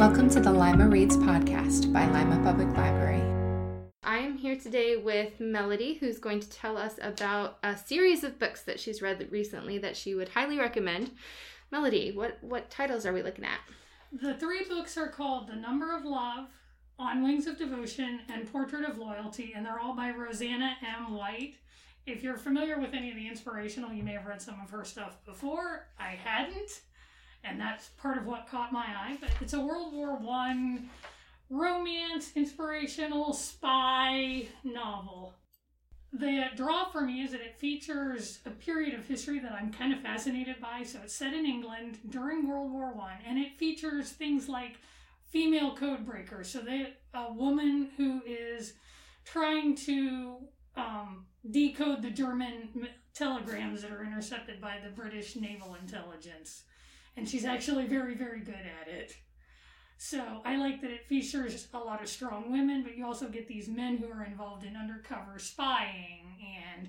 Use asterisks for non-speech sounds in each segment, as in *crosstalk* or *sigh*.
Welcome to the Lima Reads podcast by Lima Public Library. I am here today with Melody, who's going to tell us about a series of books that she's read recently that she would highly recommend. Melody, what what titles are we looking at? The three books are called The Number of Love, On Wings of Devotion, and Portrait of Loyalty, and they're all by Roseanna M. White. If you're familiar with any of the inspirational, you may have read some of her stuff before. I hadn't and that's part of what caught my eye. But it's a World War One romance, inspirational spy novel. The draw for me is that it features a period of history that I'm kind of fascinated by. So it's set in England during World War One, and it features things like female code breakers. So they a woman who is trying to um, decode the German telegrams that are intercepted by the British naval intelligence and she's actually very, very good at it. So I like that it features a lot of strong women, but you also get these men who are involved in undercover spying and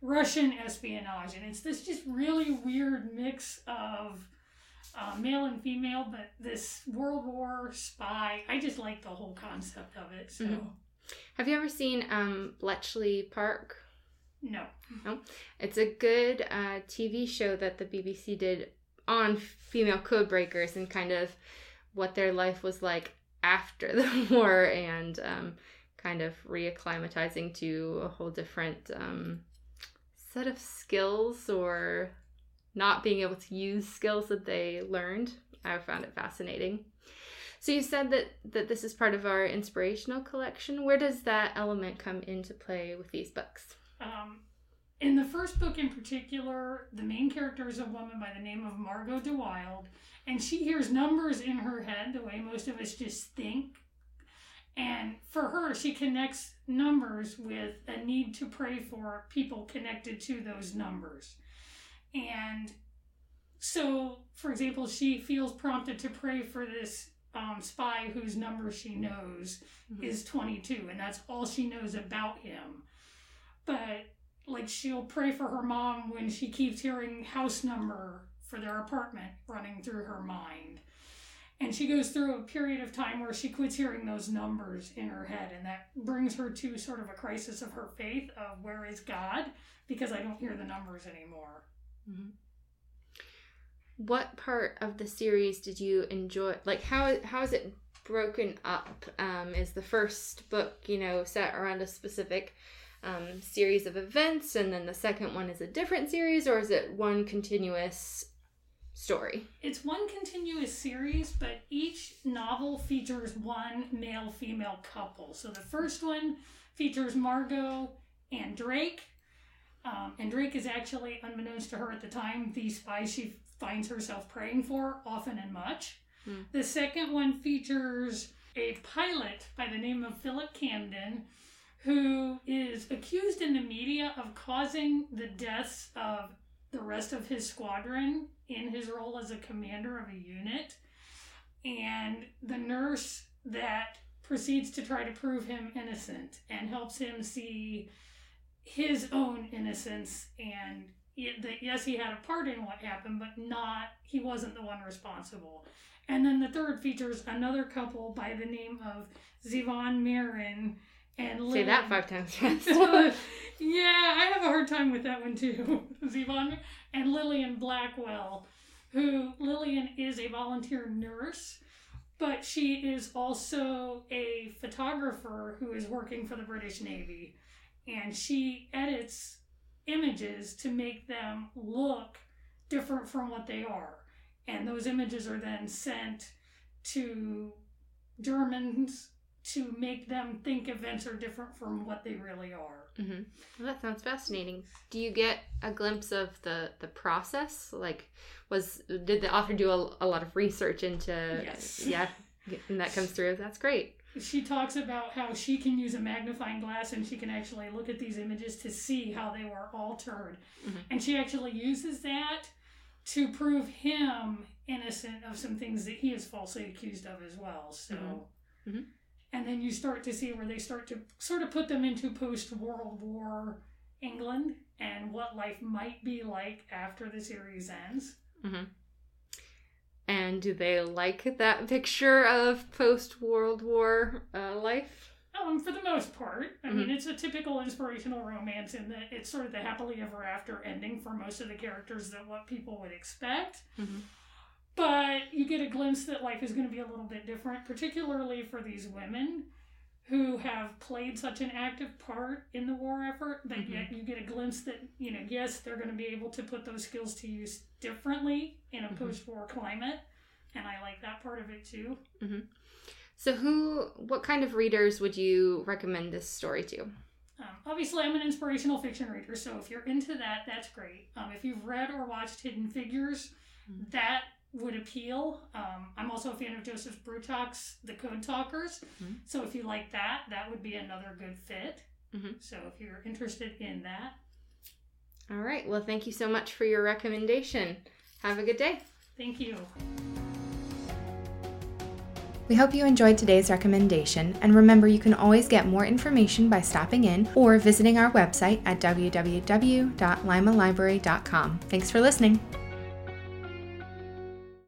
Russian espionage, and it's this just really weird mix of uh, male and female, but this World War spy. I just like the whole concept of it. So, mm-hmm. have you ever seen um, Bletchley Park? No. No. It's a good uh, TV show that the BBC did on female code breakers and kind of what their life was like after *laughs* the war and um, kind of reacclimatizing to a whole different um, set of skills or not being able to use skills that they learned. I found it fascinating. So you said that that this is part of our inspirational collection. Where does that element come into play with these books? Um, in the first book in particular, the main character is a woman by the name of Margot de Wilde, and she hears numbers in her head the way most of us just think. And for her, she connects numbers with a need to pray for people connected to those numbers. And so, for example, she feels prompted to pray for this um, spy whose number she knows mm-hmm. is 22, and that's all she knows about him. But like she'll pray for her mom when she keeps hearing house number for their apartment running through her mind. And she goes through a period of time where she quits hearing those numbers in her head, and that brings her to sort of a crisis of her faith of where is God because I don't hear the numbers anymore. Mm-hmm. What part of the series did you enjoy? Like, how how is it broken up? Um, is the first book, you know, set around a specific um, series of events and then the second one is a different series or is it one continuous story? It's one continuous series but each novel features one male female couple. So the first one features margot and drake. Um, and drake is actually unbeknownst to her at the time the spy she finds herself praying for often and much. Hmm. the second one features a pilot by the name of philip camden who is accused in the media of causing the deaths of the rest of his squadron in his role as a commander of a unit. And the nurse that proceeds to try to prove him innocent and helps him see his own innocence and that yes he had a part in what happened but not he wasn't the one responsible and then the third features another couple by the name of Zivon Marin and. Say that five times fast. *laughs* yeah, I have a hard time with that one too. *laughs* Zivon and Lillian Blackwell, who Lillian is a volunteer nurse, but she is also a photographer who is working for the British Navy, and she edits images to make them look different from what they are, and those images are then sent to Germans to make them think events are different from what they really are. Mm-hmm. Well, that sounds fascinating. Do you get a glimpse of the the process? Like, was did the author do a, a lot of research into? Yes. Yeah, and that comes through. That's great. She talks about how she can use a magnifying glass and she can actually look at these images to see how they were altered, mm-hmm. and she actually uses that to prove him innocent of some things that he is falsely accused of as well. So. Mm-hmm. Mm-hmm and then you start to see where they start to sort of put them into post World War England and what life might be like after the series ends. Mm-hmm. And do they like that picture of post World War uh, life? Um, for the most part, I Mm-hmm. mean, it's a typical inspirational romance in that it's sort of the happily ever after ending for most of the characters that what people would expect. Mhm. But you get a glimpse that life is going to be a little bit different, particularly for these women who have played such an active part in the war effort. But Mhm. yet you get a glimpse that you know, yes, they're going to be able to put those skills to use differently in a Mhm. post-war climate, and I like that part of it too. So, who, what kind of readers would you recommend this story to? Um, obviously, I'm an inspirational fiction reader, so if you're into that, that's great. Um, if you've read or watched Hidden Figures, Mhm. that would appeal. Um, I'm also a fan of Joseph Bruchac's The Code Talkers, Mhm. so if you like that, that would be another good fit. Mhm. So if you're interested in that, All right. Well, thank you so much for your recommendation. Have a good day. thank you. We hope you enjoyed today's recommendation, and remember you can always get more information by stopping in or visiting our website at www.limalibrary.com. Thanks for listening.